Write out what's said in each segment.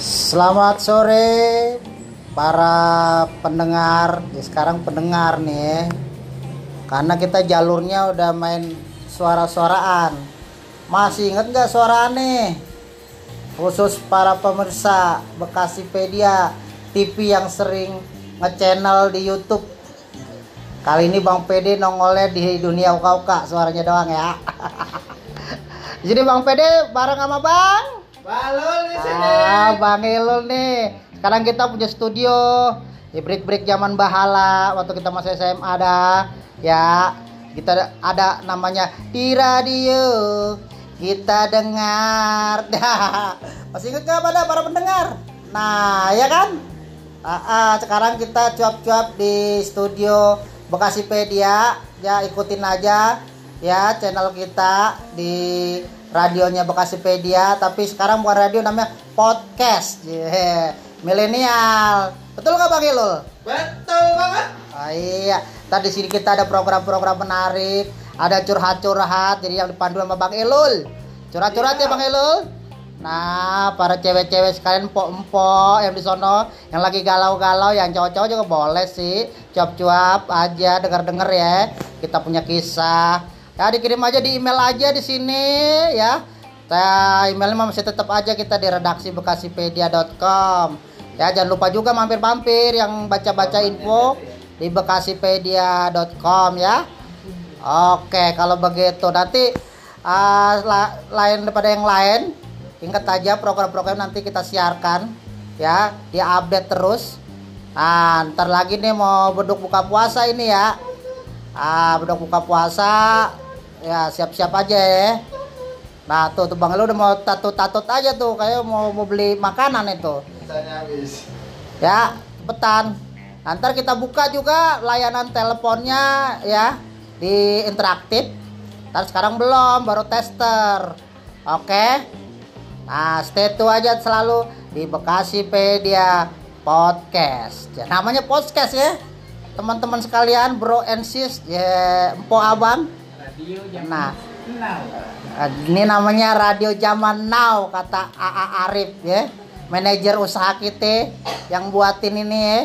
Selamat sore para pendengar. Ya, sekarang pendengar nih ya. Karena kita jalurnya udah main suara-suaraan. Masih inget nggak suara nih? Khusus para pemirsa Bekasipedia TV yang sering nge-channel di YouTube. Kali ini Bang PD nongolnya di dunia uka-uka suaranya doang ya. Jadi Bang PD bareng sama Bang Balul di sini. Ah, Bang Ilul nih. Sekarang kita punya studio di break-break zaman bahala waktu kita masih SMA ada ya. Kita ada namanya di radio kita dengar. Masih ingat nggak pada para pendengar? Nah, ya kan? Ah, ah, sekarang kita cuap-cuap di studio Bekasipedia. Ya, ikutin aja ya channel kita di radionya Bekasipedia tapi sekarang bukan radio namanya podcast yeah. milenial betul nggak bang Ilul Betul banget. oh, iya tadi sini kita ada program-program menarik ada curhat-curhat jadi yang dipandu sama bang Ilul curhat-curhat ya Iya. bang Ilul Nah, para cewek-cewek sekalian empok-empok yang di sono yang lagi galau-galau, yang cowok-cowok juga boleh sih cuap-cuap aja, denger-denger ya. Kita punya kisah. Ya dikirim aja di email aja di sini ya. Nah, emailnya masih tetap aja kita di redaksi bekasipedia.com. Ya, jangan lupa juga mampir-mampir yang baca-baca info di bekasipedia.com ya. Oke, kalau begitu nanti ah, la- lain daripada yang lain, ingat aja program-program nanti kita siarkan ya, diupdate terus. Nah, ntar lagi nih mau beduk buka puasa ini ya. Ah, beduk buka puasa ya siap-siap aja ya. Nah, tuh tuh Bang lu udah mau tatut-tatut aja tuh kayak mau mau beli makanan itu. Misalnya habis. Ya, cepetan. Nanti kita buka juga layanan teleponnya ya di interaktif. Ntar sekarang belum, baru tester. Oke. Nah, stay tune aja selalu di Bekasipedia Podcast. Ya, namanya podcast ya. Teman-teman sekalian, bro and sis, ya, empo abang. Radio Nah, now. Eh, Ini namanya radio zaman now kata AA Arif ya. Manajer usaha kita yang buatin ini ya.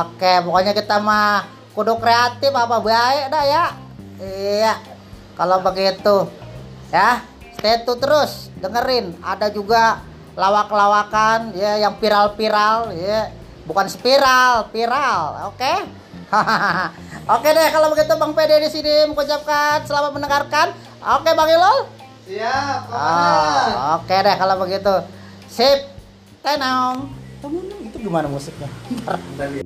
Oke, pokoknya kita mah kudu kreatif apa baik dah ya. Iya. Kalau begitu ya, stay tune terus dengerin. Ada juga lawak-lawakan ya yang viral-viral ya. Bukan spiral, viral. Oke? Oke deh kalau begitu Bang PD di sini mengucapkan selamat mendengarkan. Oke Bang Ilul. Siap, komandan. oke deh kalau begitu. Sip. Tenang. Itu gimana musiknya? Ya.